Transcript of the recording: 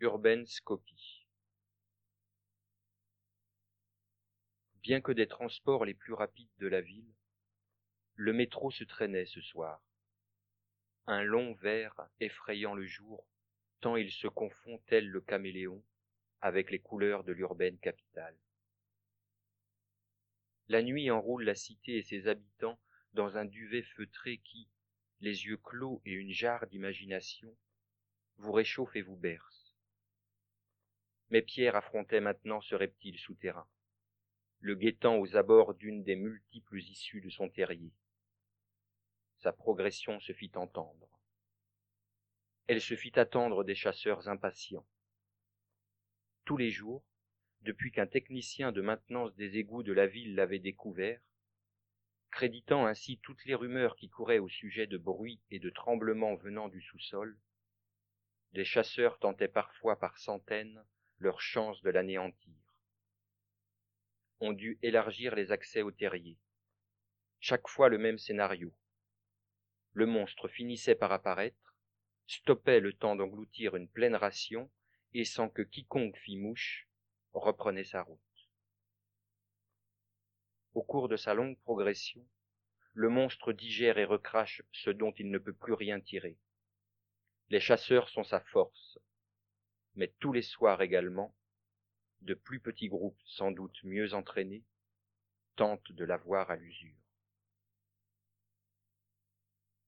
Urbaine Scopie Bien que des transports les plus rapides de la ville, le métro se traînait ce soir. Un long vert effrayant le jour, tant il se confond tel le caméléon avec les couleurs de l'urbaine capitale. La nuit enroule la cité et ses habitants dans un duvet feutré qui, les yeux clos et une jarre d'imagination, vous réchauffe et vous berce. Mais Pierre affrontait maintenant ce reptile souterrain, le guettant aux abords d'une des multiples issues de son terrier. Sa progression se fit entendre. Elle se fit attendre des chasseurs impatients. Tous les jours, depuis qu'un technicien de maintenance des égouts de la ville l'avait découvert, créditant ainsi toutes les rumeurs qui couraient au sujet de bruits et de tremblements venant du sous-sol, des chasseurs tentaient parfois par centaines leurs chances de l'anéantir. On dut élargir les accès au terrier. Chaque fois le même scénario. Le monstre finissait par apparaître, stoppait le temps d'engloutir une pleine ration, et sans que quiconque fît mouche, reprenait sa route. Au cours de sa longue progression, le monstre digère et recrache ce dont il ne peut plus rien tirer. Les chasseurs sont sa force, mais tous les soirs également, de plus petits groupes sans doute mieux entraînés tentent de la voir à l'usure.